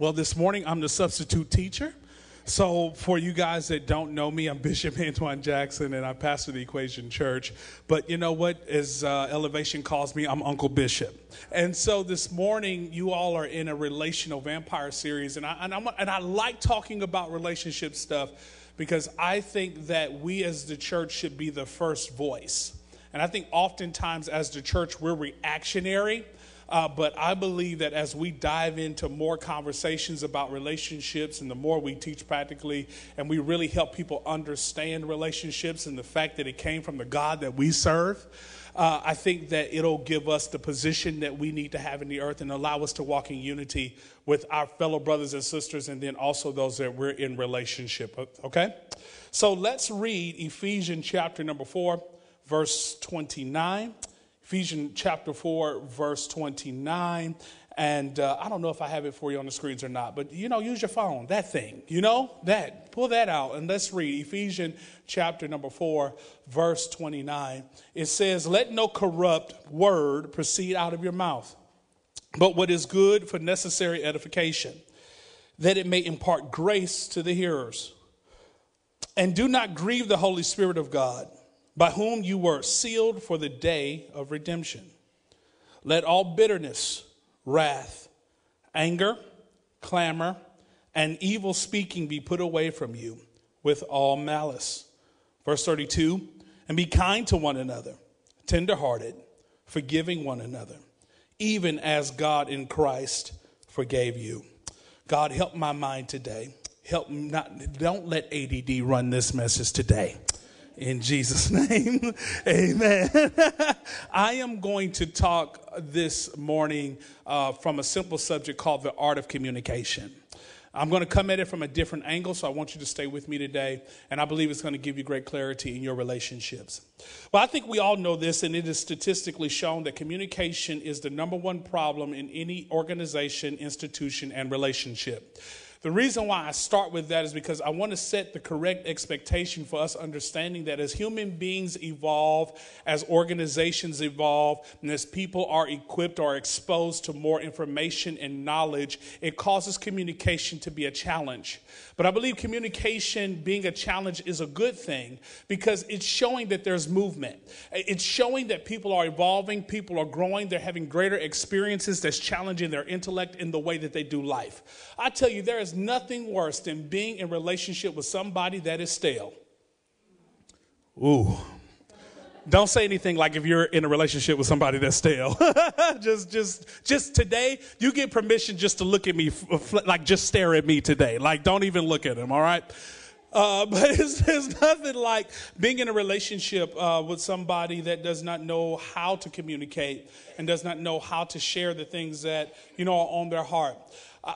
Well, this morning I'm the substitute teacher. So, for you guys that don't know me, I'm Bishop Antoine Jackson and I pastor the Equation Church. But you know what? As uh, Elevation calls me, I'm Uncle Bishop. And so this morning, you all are in a relational vampire series. And I, and, I'm, and I like talking about relationship stuff because I think that we as the church should be the first voice. And I think oftentimes as the church, we're reactionary. Uh, but I believe that as we dive into more conversations about relationships and the more we teach practically and we really help people understand relationships and the fact that it came from the God that we serve, uh, I think that it'll give us the position that we need to have in the earth and allow us to walk in unity with our fellow brothers and sisters and then also those that we're in relationship. With. Okay? So let's read Ephesians chapter number 4, verse 29. Ephesians chapter 4, verse 29. And uh, I don't know if I have it for you on the screens or not, but you know, use your phone, that thing, you know, that. Pull that out and let's read Ephesians chapter number 4, verse 29. It says, Let no corrupt word proceed out of your mouth, but what is good for necessary edification, that it may impart grace to the hearers. And do not grieve the Holy Spirit of God by whom you were sealed for the day of redemption. Let all bitterness, wrath, anger, clamor, and evil speaking be put away from you with all malice. Verse 32 And be kind to one another, tenderhearted, forgiving one another, even as God in Christ forgave you. God, help my mind today. Help not, don't let ADD run this message today in Jesus' name. Amen. I am going to talk this morning uh, from a simple subject called the art of communication. I'm going to come at it from a different angle, so I want you to stay with me today, and I believe it's going to give you great clarity in your relationships. Well, I think we all know this, and it is statistically shown that communication is the number one problem in any organization, institution, and relationship. The reason why I start with that is because I want to set the correct expectation for us understanding that as human beings evolve, as organizations evolve, and as people are equipped or exposed to more information and knowledge, it causes communication to be a challenge. But I believe communication being a challenge is a good thing because it's showing that there's movement. It's showing that people are evolving, people are growing, they're having greater experiences that's challenging their intellect in the way that they do life. I tell you, there is nothing worse than being in relationship with somebody that is stale. Ooh. Don't say anything like if you're in a relationship with somebody that's stale. just, just, just today, you get permission just to look at me, like just stare at me today. Like, don't even look at him, all right? Uh, but it's, it's, nothing like being in a relationship uh, with somebody that does not know how to communicate and does not know how to share the things that you know are on their heart.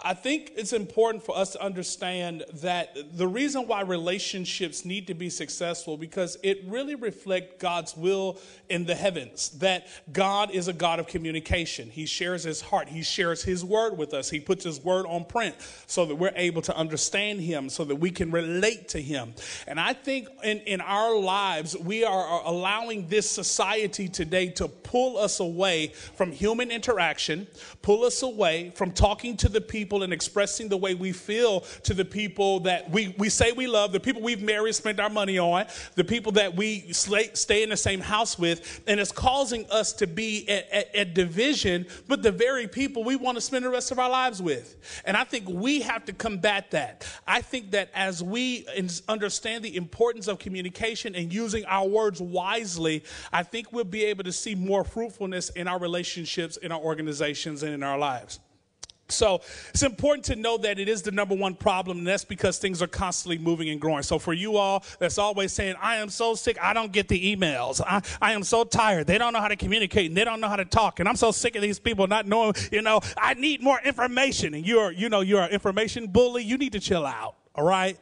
I think it's important for us to understand that the reason why relationships need to be successful because it really reflects God's will in the heavens. That God is a God of communication. He shares his heart. He shares his word with us. He puts his word on print so that we're able to understand him, so that we can relate to him. And I think in, in our lives, we are allowing this society today to pull us away from human interaction, pull us away from talking to the people people and expressing the way we feel to the people that we, we say we love, the people we've married, spent our money on, the people that we stay in the same house with, and it's causing us to be at, at, at division with the very people we want to spend the rest of our lives with. And I think we have to combat that. I think that as we understand the importance of communication and using our words wisely, I think we'll be able to see more fruitfulness in our relationships, in our organizations, and in our lives. So it's important to know that it is the number one problem, and that's because things are constantly moving and growing. So for you all that's always saying, I am so sick, I don't get the emails. I, I am so tired. They don't know how to communicate and they don't know how to talk. And I'm so sick of these people not knowing, you know, I need more information. And you're, you know, you're an information bully. You need to chill out. All right.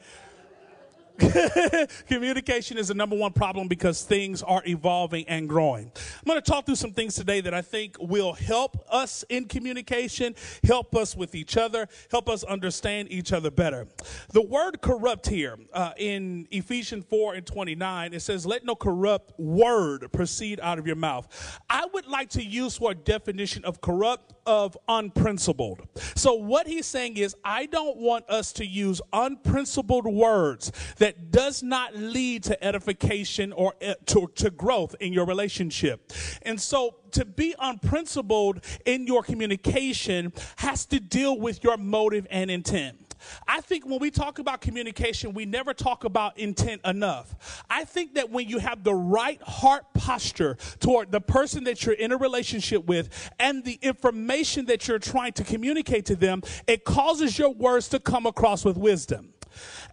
Communication is the number one problem because things are evolving and growing. I'm going to talk through some things today that I think will help us in communication, help us with each other, help us understand each other better. The word corrupt here uh, in Ephesians 4 and 29, it says, Let no corrupt word proceed out of your mouth. I would like to use for a definition of corrupt of unprincipled. So what he's saying is, I don't want us to use unprincipled words that does not lead to edification or uh, to, to growth in your relationship. And so to be unprincipled in your communication has to deal with your motive and intent. I think when we talk about communication, we never talk about intent enough. I think that when you have the right heart posture toward the person that you're in a relationship with and the information that you're trying to communicate to them, it causes your words to come across with wisdom.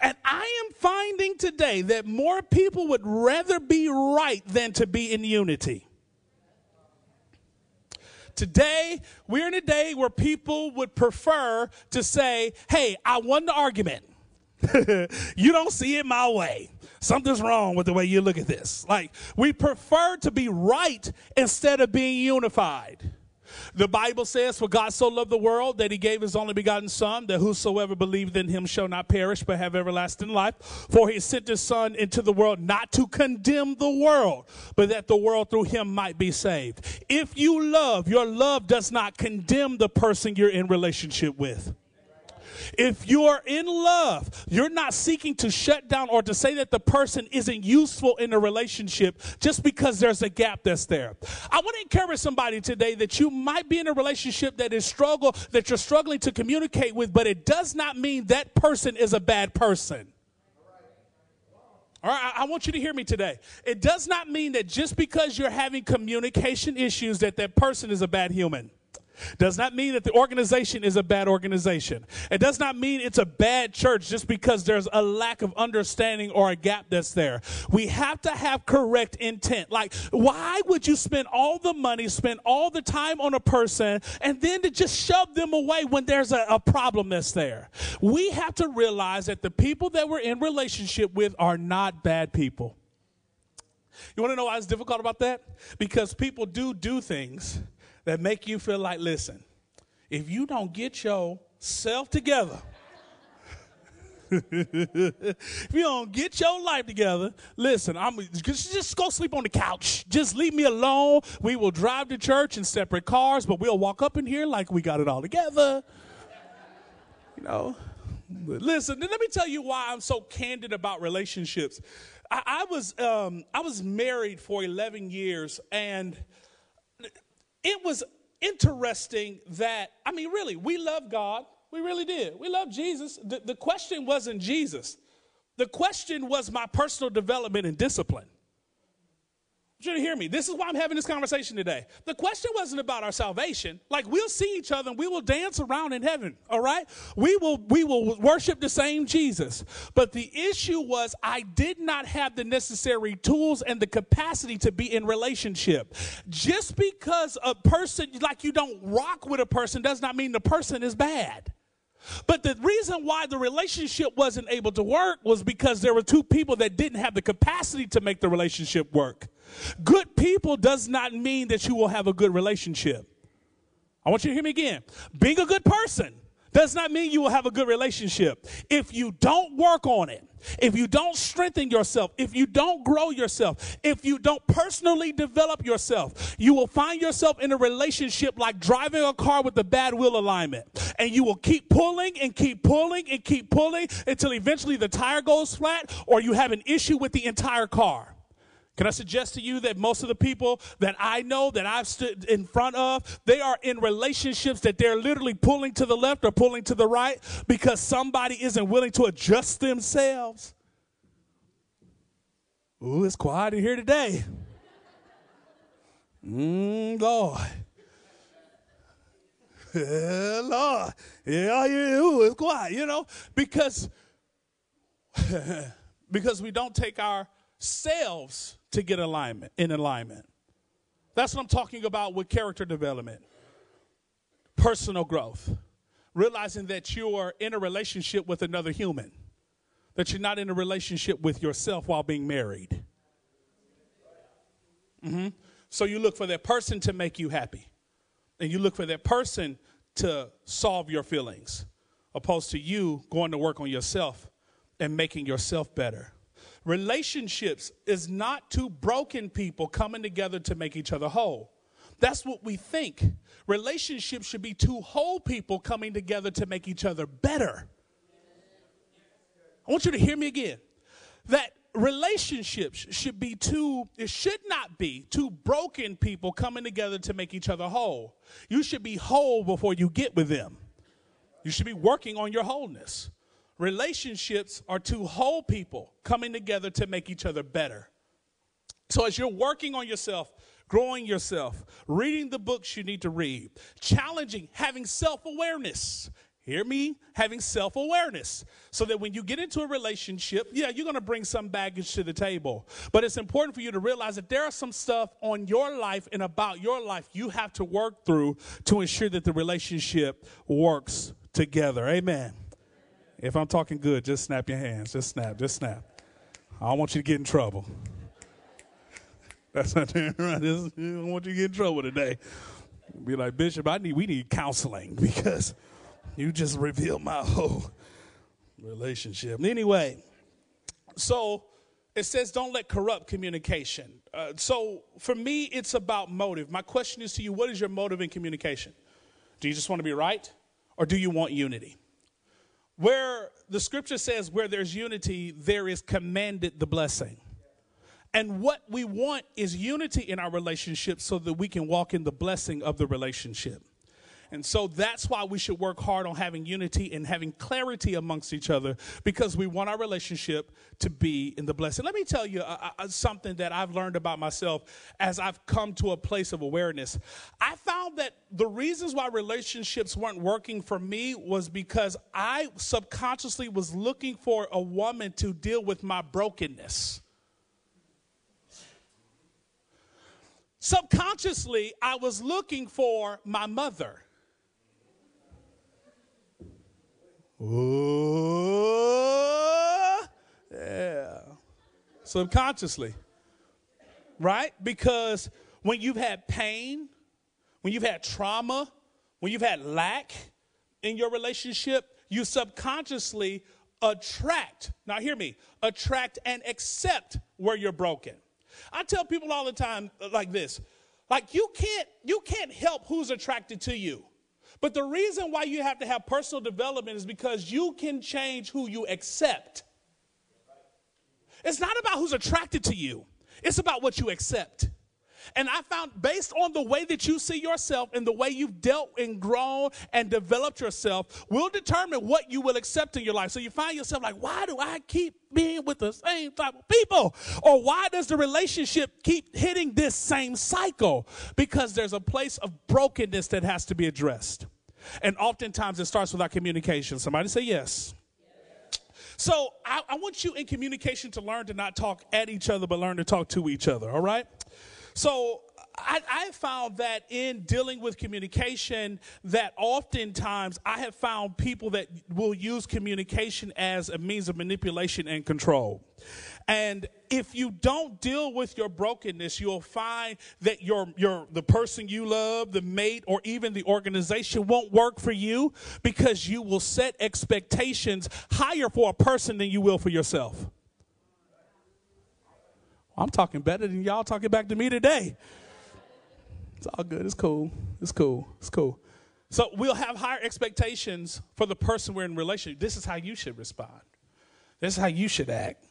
And I am finding today that more people would rather be right than to be in unity. Today, we're in a day where people would prefer to say, hey, I won the argument. you don't see it my way. Something's wrong with the way you look at this. Like, we prefer to be right instead of being unified. The Bible says, For God so loved the world that he gave his only begotten Son, that whosoever believed in him shall not perish, but have everlasting life. For he sent his Son into the world not to condemn the world, but that the world through him might be saved. If you love, your love does not condemn the person you're in relationship with. If you are in love, you're not seeking to shut down or to say that the person isn't useful in a relationship just because there's a gap that's there. I want to encourage somebody today that you might be in a relationship that is struggle that you're struggling to communicate with, but it does not mean that person is a bad person. All right, I want you to hear me today. It does not mean that just because you're having communication issues that that person is a bad human. Does not mean that the organization is a bad organization. It does not mean it's a bad church just because there's a lack of understanding or a gap that's there. We have to have correct intent. Like, why would you spend all the money, spend all the time on a person, and then to just shove them away when there's a, a problem that's there? We have to realize that the people that we're in relationship with are not bad people. You want to know why it's difficult about that? Because people do do things that make you feel like, listen, if you don't get yourself together, if you don't get your life together, listen, I'm just, just go sleep on the couch. Just leave me alone. We will drive to church in separate cars, but we'll walk up in here like we got it all together. You know. Listen, let me tell you why I'm so candid about relationships. I, I was um, I was married for 11 years, and it was interesting that, I mean, really, we love God. We really did. We love Jesus. The, the question wasn't Jesus, the question was my personal development and discipline you to hear me. This is why I'm having this conversation today. The question wasn't about our salvation. Like we'll see each other and we will dance around in heaven, all right? We will we will worship the same Jesus. But the issue was I did not have the necessary tools and the capacity to be in relationship. Just because a person like you don't rock with a person does not mean the person is bad. But the reason why the relationship wasn't able to work was because there were two people that didn't have the capacity to make the relationship work. Good people does not mean that you will have a good relationship. I want you to hear me again. Being a good person does not mean you will have a good relationship. If you don't work on it, if you don't strengthen yourself, if you don't grow yourself, if you don't personally develop yourself, you will find yourself in a relationship like driving a car with a bad wheel alignment. And you will keep pulling and keep pulling and keep pulling until eventually the tire goes flat or you have an issue with the entire car. Can I suggest to you that most of the people that I know that I've stood in front of, they are in relationships that they're literally pulling to the left or pulling to the right because somebody isn't willing to adjust themselves. Ooh, it's quiet in here today. Mm, Lord. Yeah, Lord. Yeah, yeah, ooh, it's quiet, you know, because because we don't take ourselves to get alignment in alignment. That's what I'm talking about with character development, personal growth, realizing that you are in a relationship with another human. that you're not in a relationship with yourself while being married. Mm-hmm. So you look for that person to make you happy, and you look for that person to solve your feelings, opposed to you going to work on yourself and making yourself better. Relationships is not two broken people coming together to make each other whole. That's what we think. Relationships should be two whole people coming together to make each other better. I want you to hear me again. That relationships should be two, it should not be two broken people coming together to make each other whole. You should be whole before you get with them. You should be working on your wholeness. Relationships are two whole people coming together to make each other better. So as you're working on yourself, growing yourself, reading the books you need to read, challenging, having self awareness. Hear me? Having self awareness. So that when you get into a relationship, yeah, you're going to bring some baggage to the table. But it's important for you to realize that there are some stuff on your life and about your life you have to work through to ensure that the relationship works together. Amen. If I'm talking good, just snap your hands. Just snap. Just snap. I don't want you to get in trouble. That's not right. I don't want you to get in trouble today. Be like, Bishop, I need we need counseling because you just revealed my whole relationship. Anyway, so it says don't let corrupt communication. Uh, so for me, it's about motive. My question is to you: What is your motive in communication? Do you just want to be right, or do you want unity? Where the scripture says, where there's unity, there is commanded the blessing. And what we want is unity in our relationship so that we can walk in the blessing of the relationship. And so that's why we should work hard on having unity and having clarity amongst each other because we want our relationship to be in the blessing. Let me tell you uh, uh, something that I've learned about myself as I've come to a place of awareness. I found that the reasons why relationships weren't working for me was because I subconsciously was looking for a woman to deal with my brokenness. Subconsciously, I was looking for my mother. Ooh, yeah. Subconsciously. Right? Because when you've had pain, when you've had trauma, when you've had lack in your relationship, you subconsciously attract, now hear me, attract and accept where you're broken. I tell people all the time like this, like you can't you can't help who's attracted to you. But the reason why you have to have personal development is because you can change who you accept. It's not about who's attracted to you, it's about what you accept. And I found based on the way that you see yourself and the way you've dealt and grown and developed yourself will determine what you will accept in your life. So you find yourself like, why do I keep being with the same type of people? Or why does the relationship keep hitting this same cycle? Because there's a place of brokenness that has to be addressed. And oftentimes it starts with our communication. Somebody say yes. So I, I, want you in communication to learn to not talk at each other, but learn to talk to each other, all right? So I, I, found that in dealing with communication, that oftentimes I have found people that will use communication as a means of manipulation and control. And if you don't deal with your brokenness, you'll find that your, your, the person you love, the mate, or even the organization won't work for you because you will set expectations higher for a person than you will for yourself. I'm talking better than y'all talking back to me today. It's all good. It's cool. It's cool. It's cool. So we'll have higher expectations for the person we're in relationship. This is how you should respond. This is how you should act.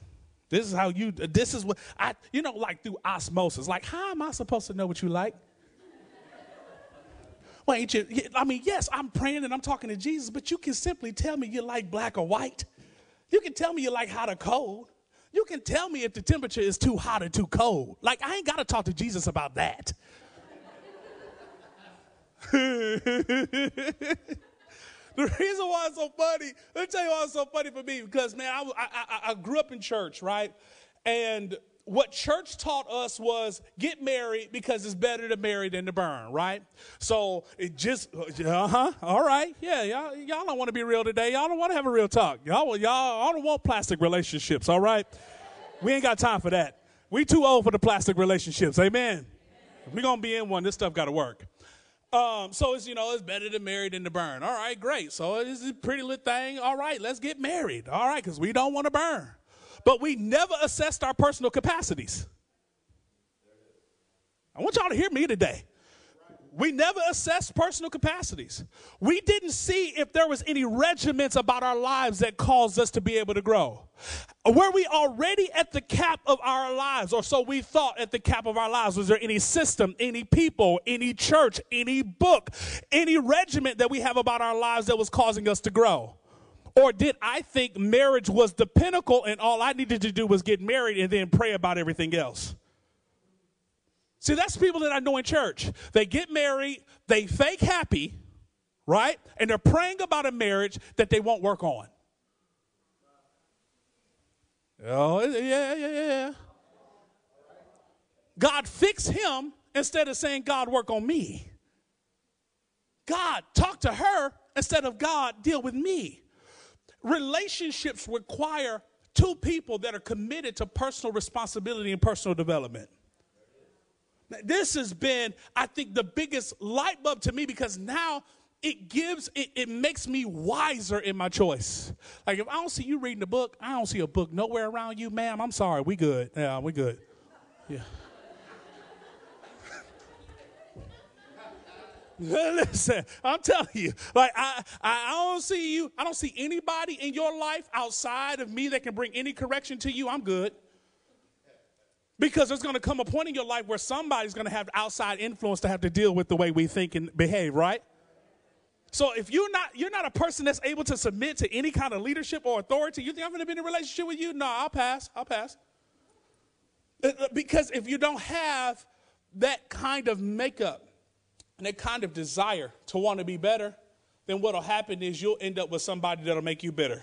This is how you. This is what I. You know, like through osmosis. Like, how am I supposed to know what you like? Well, ain't you? I mean, yes, I'm praying and I'm talking to Jesus, but you can simply tell me you like black or white. You can tell me you like hot or cold. You can tell me if the temperature is too hot or too cold. Like, I ain't got to talk to Jesus about that. the reason why it's so funny, let me tell you why it's so funny for me because, man, I, I, I grew up in church, right? And what church taught us was get married because it's better to marry than to burn, right? So it just, uh huh, all right, yeah, y'all, y'all don't want to be real today. Y'all don't want to have a real talk. Y'all, y'all, don't want plastic relationships, all right? We ain't got time for that. We too old for the plastic relationships, amen. If we're gonna be in one, this stuff got to work. Um, so it's you know it's better to marry than to burn. All right, great. So it's a pretty lit thing. All right, let's get married. All right, because we don't want to burn but we never assessed our personal capacities. I want y'all to hear me today. We never assessed personal capacities. We didn't see if there was any regiments about our lives that caused us to be able to grow. Were we already at the cap of our lives, or so we thought at the cap of our lives? Was there any system, any people, any church, any book, any regiment that we have about our lives that was causing us to grow? Or did I think marriage was the pinnacle and all I needed to do was get married and then pray about everything else? See, that's people that I know in church. They get married, they fake happy, right? And they're praying about a marriage that they won't work on. Oh, yeah, yeah, yeah. God fix him instead of saying, God, work on me. God, talk to her instead of God, deal with me. Relationships require two people that are committed to personal responsibility and personal development. This has been, I think, the biggest light bulb to me because now it gives, it, it makes me wiser in my choice. Like if I don't see you reading a book, I don't see a book nowhere around you, ma'am. I'm sorry, we good. Yeah, we good. Yeah. Listen, I'm telling you, like I, I don't see you, I don't see anybody in your life outside of me that can bring any correction to you. I'm good. Because there's going to come a point in your life where somebody's going to have outside influence to have to deal with the way we think and behave, right? So if you're not you're not a person that's able to submit to any kind of leadership or authority, you think I'm going to be in a relationship with you? No, I'll pass. I'll pass. Uh, uh, because if you don't have that kind of makeup, and that kind of desire to want to be better, then what'll happen is you'll end up with somebody that'll make you bitter.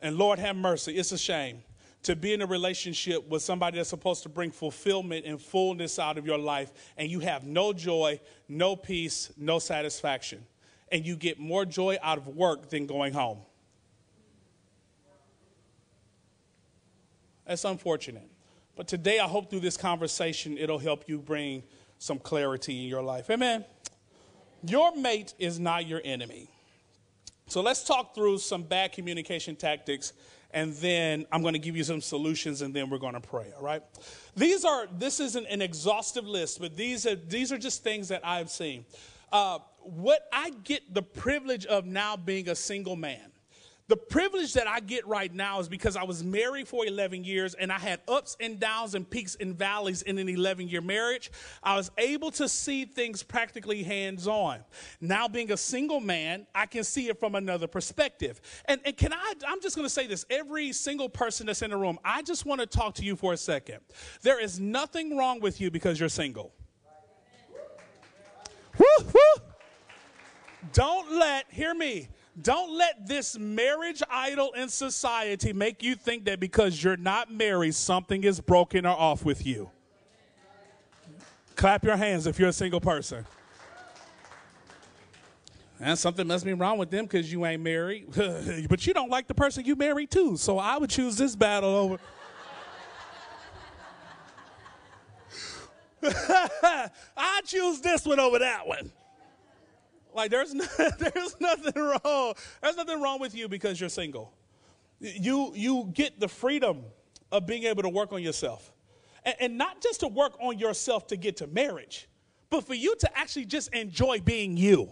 And Lord have mercy, it's a shame to be in a relationship with somebody that's supposed to bring fulfillment and fullness out of your life, and you have no joy, no peace, no satisfaction. And you get more joy out of work than going home. That's unfortunate. But today, I hope through this conversation, it'll help you bring some clarity in your life. Amen. Your mate is not your enemy. So let's talk through some bad communication tactics and then I'm going to give you some solutions and then we're going to pray, all right? These are this isn't an exhaustive list, but these are these are just things that I've seen. Uh, what I get the privilege of now being a single man the privilege that I get right now is because I was married for 11 years and I had ups and downs and peaks and valleys in an 11 year marriage. I was able to see things practically hands on. Now, being a single man, I can see it from another perspective. And, and can I, I'm just going to say this every single person that's in the room, I just want to talk to you for a second. There is nothing wrong with you because you're single. Woo, woo. Don't let, hear me, don't let this marriage idol in society make you think that because you're not married, something is broken or off with you. Clap your hands if you're a single person. And something must be wrong with them because you ain't married. but you don't like the person you married too. So I would choose this battle over. I choose this one over that one. Like there's no, there's nothing wrong. There's nothing wrong with you because you're single. You you get the freedom of being able to work on yourself. And, and not just to work on yourself to get to marriage, but for you to actually just enjoy being you.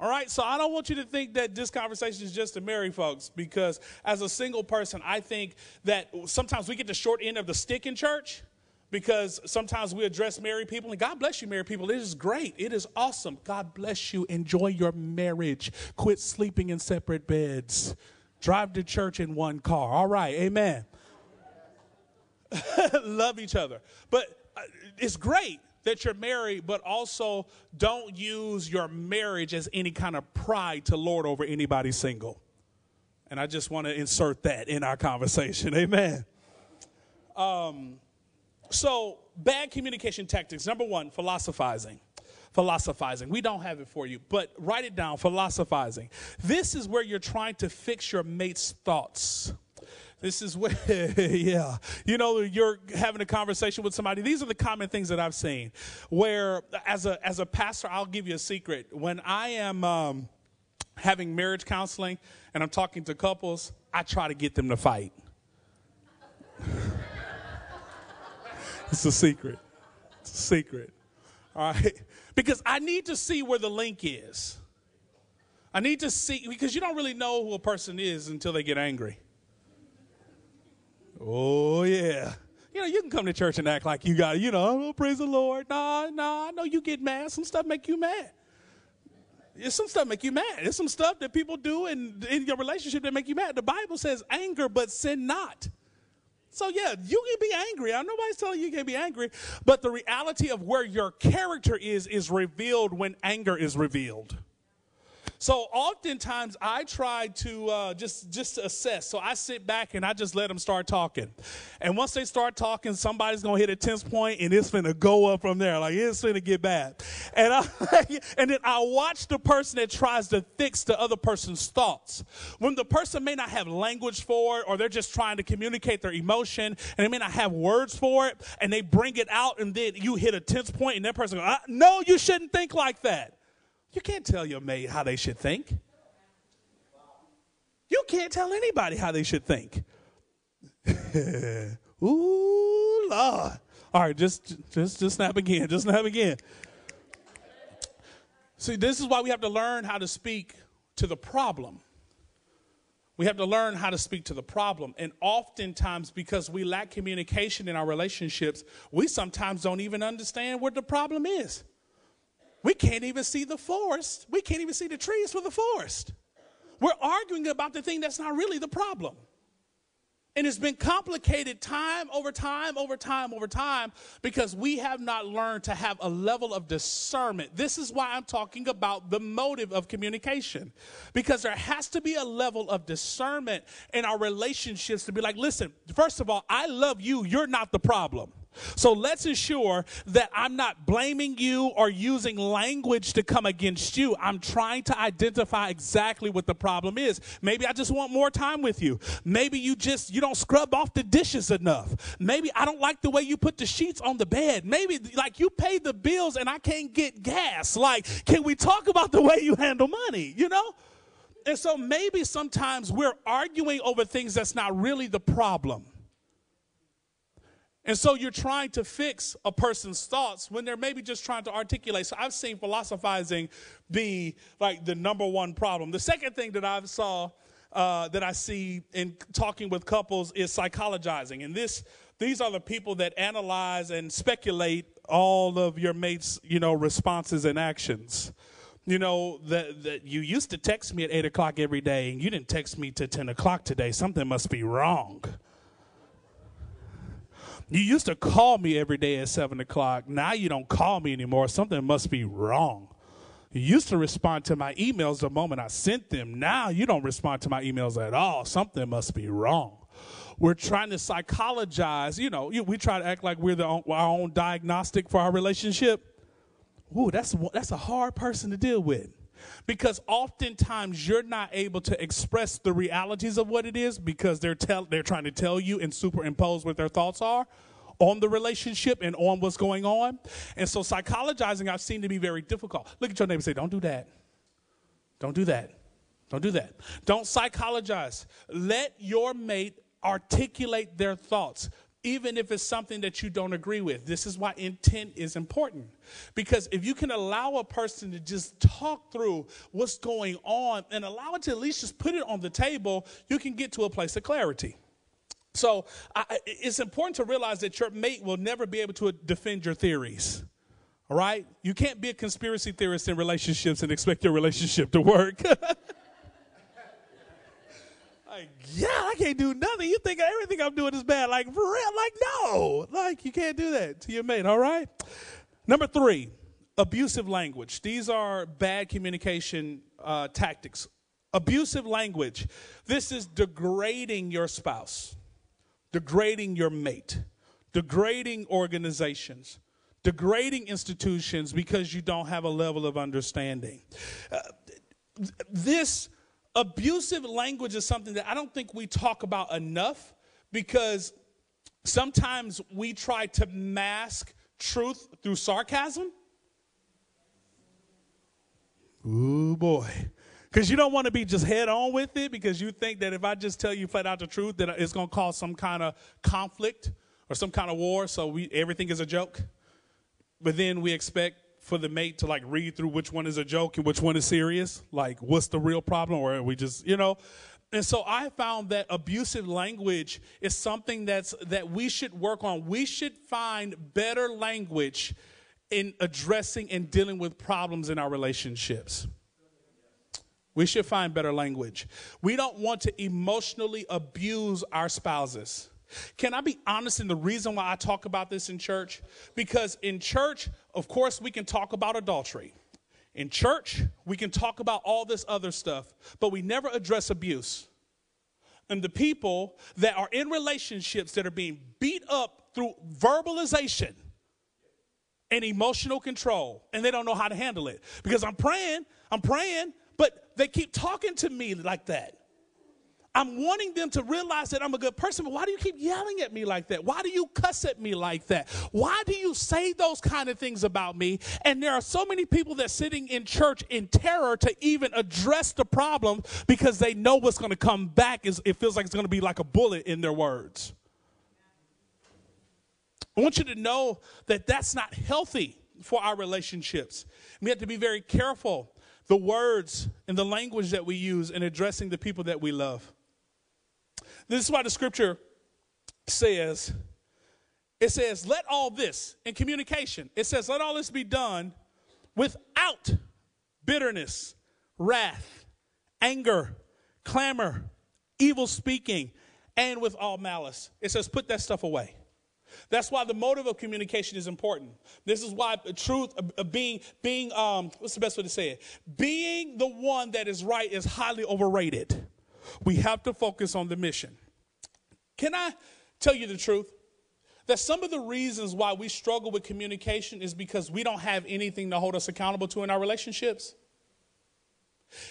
All right, so I don't want you to think that this conversation is just to marry folks because as a single person, I think that sometimes we get the short end of the stick in church because sometimes we address married people and God bless you, married people. It is great. It is awesome. God bless you. Enjoy your marriage. Quit sleeping in separate beds. Drive to church in one car. All right. Amen. Love each other. But uh, it's great that you're married, but also don't use your marriage as any kind of pride to lord over anybody single. And I just want to insert that in our conversation. Amen. Um, so, bad communication tactics. Number one, philosophizing. Philosophizing. We don't have it for you, but write it down philosophizing. This is where you're trying to fix your mate's thoughts. This is where, yeah, you know, you're having a conversation with somebody. These are the common things that I've seen. Where, as a as a pastor, I'll give you a secret. When I am um, having marriage counseling and I'm talking to couples, I try to get them to fight. It's a secret. It's a secret. All right, because I need to see where the link is. I need to see because you don't really know who a person is until they get angry. Oh, yeah. You know, you can come to church and act like you got, you know, oh, praise the Lord. Nah, nah, I know you get mad. Some stuff make you mad. There's some stuff make you mad. There's some stuff that people do in, in your relationship that make you mad. The Bible says anger, but sin not. So yeah, you can be angry. I nobody's telling you you can be angry, but the reality of where your character is is revealed when anger is revealed. So oftentimes I try to uh, just just assess. So I sit back and I just let them start talking, and once they start talking, somebody's gonna hit a tense point and it's gonna go up from there. Like it's gonna get bad, and I and then I watch the person that tries to fix the other person's thoughts. When the person may not have language for it, or they're just trying to communicate their emotion, and they may not have words for it, and they bring it out, and then you hit a tense point, and that person goes, "No, you shouldn't think like that." You can't tell your mate how they should think. You can't tell anybody how they should think. Ooh, Lord. All right, just just just snap again. Just snap again. See, this is why we have to learn how to speak to the problem. We have to learn how to speak to the problem. And oftentimes, because we lack communication in our relationships, we sometimes don't even understand what the problem is. We can't even see the forest. We can't even see the trees for the forest. We're arguing about the thing that's not really the problem. And it's been complicated time over time over time over time because we have not learned to have a level of discernment. This is why I'm talking about the motive of communication. Because there has to be a level of discernment in our relationships to be like, listen, first of all, I love you, you're not the problem. So let's ensure that I'm not blaming you or using language to come against you. I'm trying to identify exactly what the problem is. Maybe I just want more time with you. Maybe you just you don't scrub off the dishes enough. Maybe I don't like the way you put the sheets on the bed. Maybe like you pay the bills and I can't get gas. Like, can we talk about the way you handle money, you know? And so maybe sometimes we're arguing over things that's not really the problem. And so you're trying to fix a person's thoughts when they're maybe just trying to articulate. So I've seen philosophizing be like the number one problem. The second thing that I've saw uh, that I see in talking with couples is psychologizing. And this these are the people that analyze and speculate all of your mates, you know, responses and actions. You know, that, that you used to text me at eight o'clock every day and you didn't text me to 10 o'clock today. Something must be wrong. You used to call me every day at seven o'clock. Now you don't call me anymore. Something must be wrong. You used to respond to my emails the moment I sent them. Now you don't respond to my emails at all. Something must be wrong. We're trying to psychologize. You know, we try to act like we're the, our own diagnostic for our relationship. Ooh, that's that's a hard person to deal with because oftentimes you're not able to express the realities of what it is because they're tell they're trying to tell you and superimpose what their thoughts are on the relationship and on what's going on. And so psychologizing I've seen to be very difficult. Look at your neighbor and say, Don't do that. Don't do that. Don't do that. Don't psychologize. Let your mate articulate their thoughts even if it's something that you don't agree with. This is why intent is important. Because if you can allow a person to just talk through what's going on and allow it to at least just put it on the table, you can get to a place of clarity. So I, it's important to realize that your mate will never be able to defend your theories. All right? You can't be a conspiracy theorist in relationships and expect your relationship to work. Like, yeah, I can't do nothing. You think everything I'm doing is bad. Like, for real? Like, no. Like, you can't do that to your mate, all right? Number three, abusive language. These are bad communication uh, tactics. Abusive language. This is degrading your spouse. degrading your mate, degrading organizations, degrading institutions because you don't have a level of understanding. Uh, this abusive language is something that I don't think we talk about enough because sometimes we try to mask truth through sarcasm. Ooh, boy. Because you don't want to be just head on with it because you think that if I just tell you flat out the truth, that it's going to cause some kind of conflict or some kind of war. So we, everything is a joke. But then we expect for the mate to like read through which one is a joke and which one is serious. Like, what's the real problem? Or we just, you know. And so I found that abusive language is something that's that we should work on. We should find better language in addressing and dealing with problems in our relationships. We should find better language. We don't want to emotionally abuse our spouses. Can I be honest in the reason why I talk about this in church? Because in church, of course, we can talk about adultery. In church, we can talk about all this other stuff, but we never address abuse. And the people that are in relationships that are being beat up through verbalization and emotional control, and they don't know how to handle it. Because I'm praying, I'm praying, but they keep talking to me like that. I'm wanting them to realize that I'm a good person, but why do you keep yelling at me like that? Why do you cuss at me like that? Why do you say those kind of things about me? And there are so many people that sitting in church in terror to even address the problem because they know what's going to come back is it feels like it's going to be like a bullet in their words. I want you to know that that's not healthy for our relationships. We have to be very careful the words and the language that we use in addressing the people that we love. This is why the scripture says, it says, let all this in communication, it says, let all this be done without bitterness, wrath, anger, clamor, evil speaking, and with all malice. It says, put that stuff away. That's why the motive of communication is important. This is why the truth, being, being, um, what's the best way to say it? Being the one that is right is highly overrated. We have to focus on the mission. Can I tell you the truth? That some of the reasons why we struggle with communication is because we don't have anything to hold us accountable to in our relationships.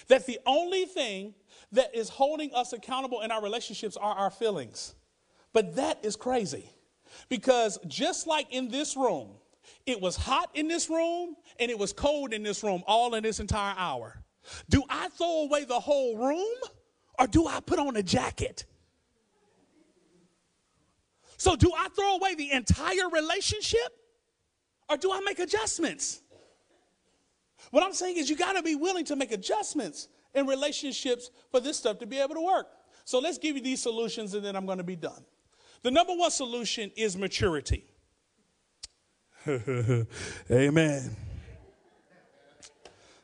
That the only thing that is holding us accountable in our relationships are our feelings. But that is crazy. Because just like in this room, it was hot in this room and it was cold in this room all in this entire hour. Do I throw away the whole room or do I put on a jacket? So, do I throw away the entire relationship or do I make adjustments? What I'm saying is, you got to be willing to make adjustments in relationships for this stuff to be able to work. So, let's give you these solutions and then I'm going to be done. The number one solution is maturity. Amen.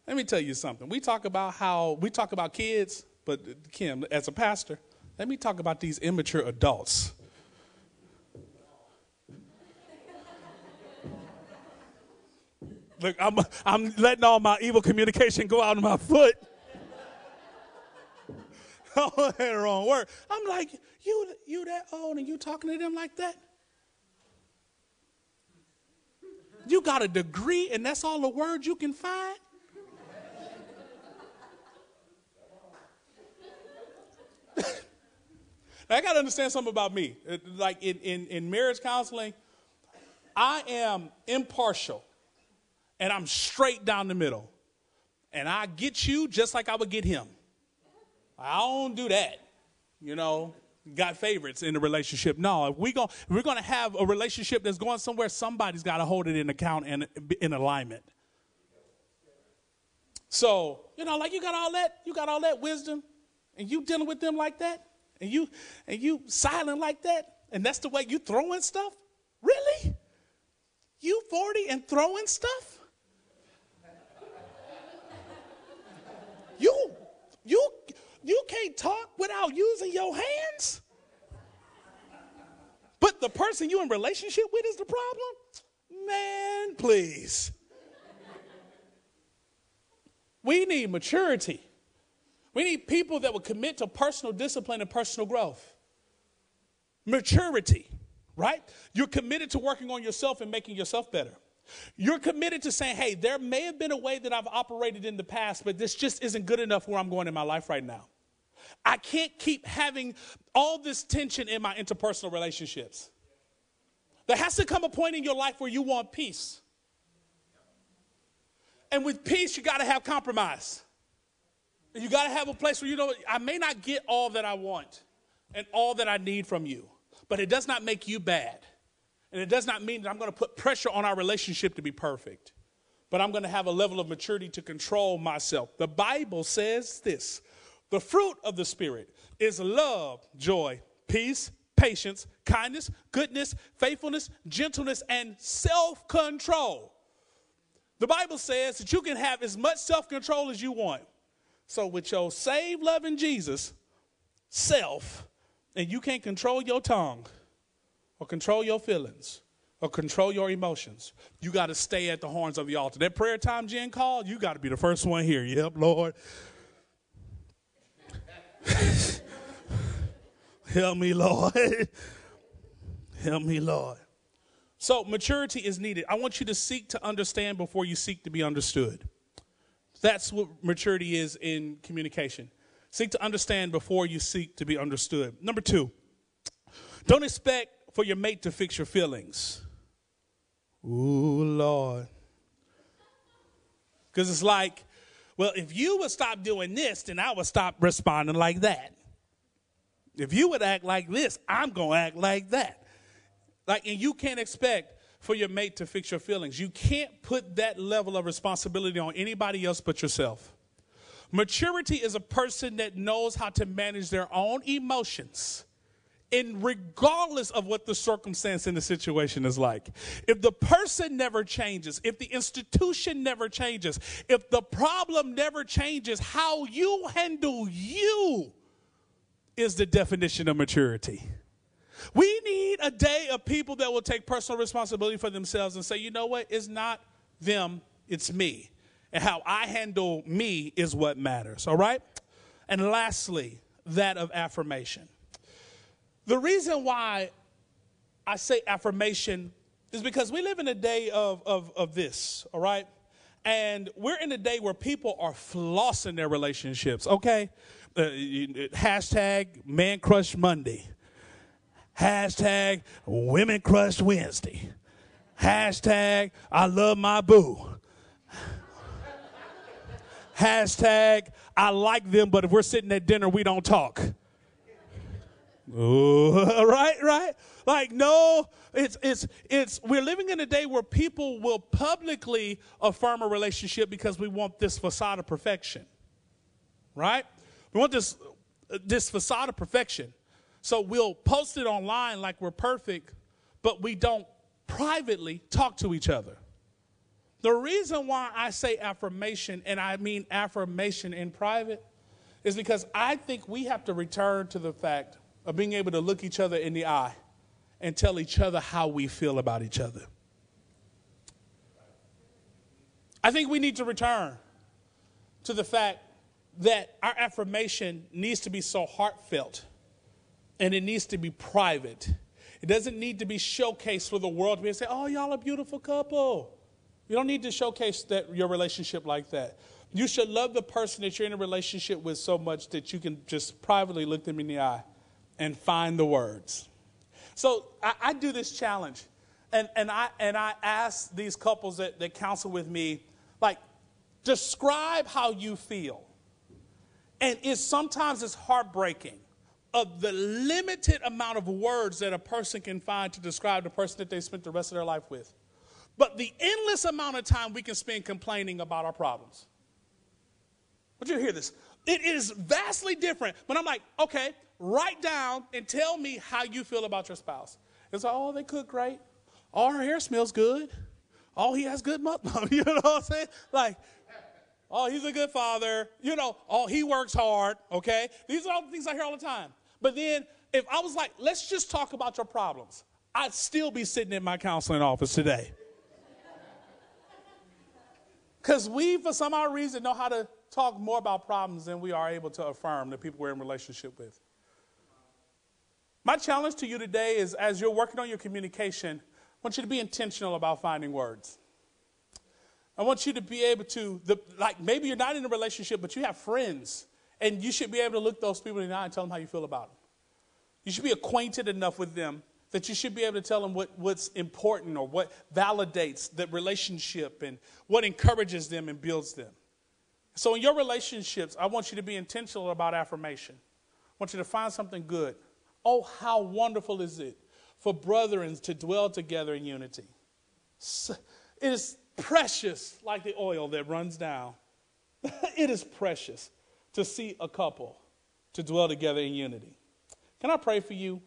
Let me tell you something. We talk about how we talk about kids, but Kim, as a pastor, let me talk about these immature adults. Look, I'm, I'm letting all my evil communication go out of my foot. oh, that wrong word. I'm like, you, you that old and you talking to them like that? You got a degree and that's all the words you can find? I got to understand something about me. Uh, like in, in, in marriage counseling, I am impartial and I'm straight down the middle. And I get you just like I would get him. I don't do that. You know, got favorites in the relationship. No, if we go, if we're going to have a relationship that's going somewhere, somebody's got to hold it in account and in alignment. So, you know, like you got all that, you got all that wisdom, and you dealing with them like that, and you and you silent like that, and that's the way you throwing stuff? Really? You 40 and throwing stuff? You you you can't talk without using your hands. But the person you in relationship with is the problem? Man, please. We need maturity. We need people that will commit to personal discipline and personal growth. Maturity, right? You're committed to working on yourself and making yourself better. You're committed to saying, hey, there may have been a way that I've operated in the past, but this just isn't good enough where I'm going in my life right now. I can't keep having all this tension in my interpersonal relationships. There has to come a point in your life where you want peace. And with peace, you got to have compromise. You got to have a place where you know, I may not get all that I want and all that I need from you, but it does not make you bad. And it does not mean that I'm going to put pressure on our relationship to be perfect, but I'm going to have a level of maturity to control myself. The Bible says this the fruit of the Spirit is love, joy, peace, patience, kindness, goodness, faithfulness, gentleness, and self control. The Bible says that you can have as much self control as you want. So, with your saved, loving Jesus, self, and you can't control your tongue or control your feelings or control your emotions, you got to stay at the horns of the altar. That prayer time Jen called, you got to be the first one here. Yep, Lord. Help me, Lord. Help me, Lord. So, maturity is needed. I want you to seek to understand before you seek to be understood. That's what maturity is in communication. Seek to understand before you seek to be understood. Number two, don't expect for your mate to fix your feelings. Ooh, Lord. Because it's like, well, if you would stop doing this, then I would stop responding like that. If you would act like this, I'm going to act like that. Like, and you can't expect for your mate to fix your feelings. You can't put that level of responsibility on anybody else but yourself. Maturity is a person that knows how to manage their own emotions and regardless of what the circumstance in the situation is like. If the person never changes, if the institution never changes, if the problem never changes, how you handle you is the definition of maturity. We need a day of people that will take personal responsibility for themselves and say, you know what? It's not them, it's me. And how I handle me is what matters, all right? And lastly, that of affirmation. The reason why I say affirmation is because we live in a day of, of, of this, all right? And we're in a day where people are flossing their relationships, okay? Uh, hashtag man crush Monday. Hashtag women crush Wednesday. Hashtag I love my boo. Hashtag I like them, but if we're sitting at dinner, we don't talk. Ooh, right, right? Like, no, it's, it's, it's, we're living in a day where people will publicly affirm a relationship because we want this facade of perfection, right? We want this, uh, this facade of perfection. So we'll post it online like we're perfect, but we don't privately talk to each other. The reason why I say affirmation, and I mean affirmation in private, is because I think we have to return to the fact of being able to look each other in the eye and tell each other how we feel about each other. I think we need to return to the fact that our affirmation needs to be so heartfelt and it needs to be private. It doesn't need to be showcased for the world to be say, "Oh, y'all a beautiful couple." You don't need to showcase that your relationship like that. You should love the person that you're in a relationship with so much that you can just privately look them in the eye and find the words. So I, I do this challenge, and, and, I, and I ask these couples that, that counsel with me, like, describe how you feel. And it's sometimes it's heartbreaking of the limited amount of words that a person can find to describe the person that they spent the rest of their life with. But the endless amount of time we can spend complaining about our problems. Would you hear this? It is vastly different. But I'm like, okay, write down and tell me how you feel about your spouse. It's like, oh, they cook great. Oh, her hair smells good. Oh, he has good mouth. you know what I'm saying? Like, oh, he's a good father. You know, oh, he works hard. Okay? These are all the things I hear all the time. But then if I was like, let's just talk about your problems, I'd still be sitting in my counseling office today. Because we, for some odd reason, know how to talk more about problems than we are able to affirm the people we're in relationship with. My challenge to you today is as you're working on your communication, I want you to be intentional about finding words. I want you to be able to, the, like maybe you're not in a relationship, but you have friends, and you should be able to look those people in the eye and tell them how you feel about them. You should be acquainted enough with them that you should be able to tell them what, what's important or what validates the relationship and what encourages them and builds them. So, in your relationships, I want you to be intentional about affirmation. I want you to find something good. Oh, how wonderful is it for brethren to dwell together in unity? It is precious like the oil that runs down. it is precious to see a couple to dwell together in unity. Can I pray for you?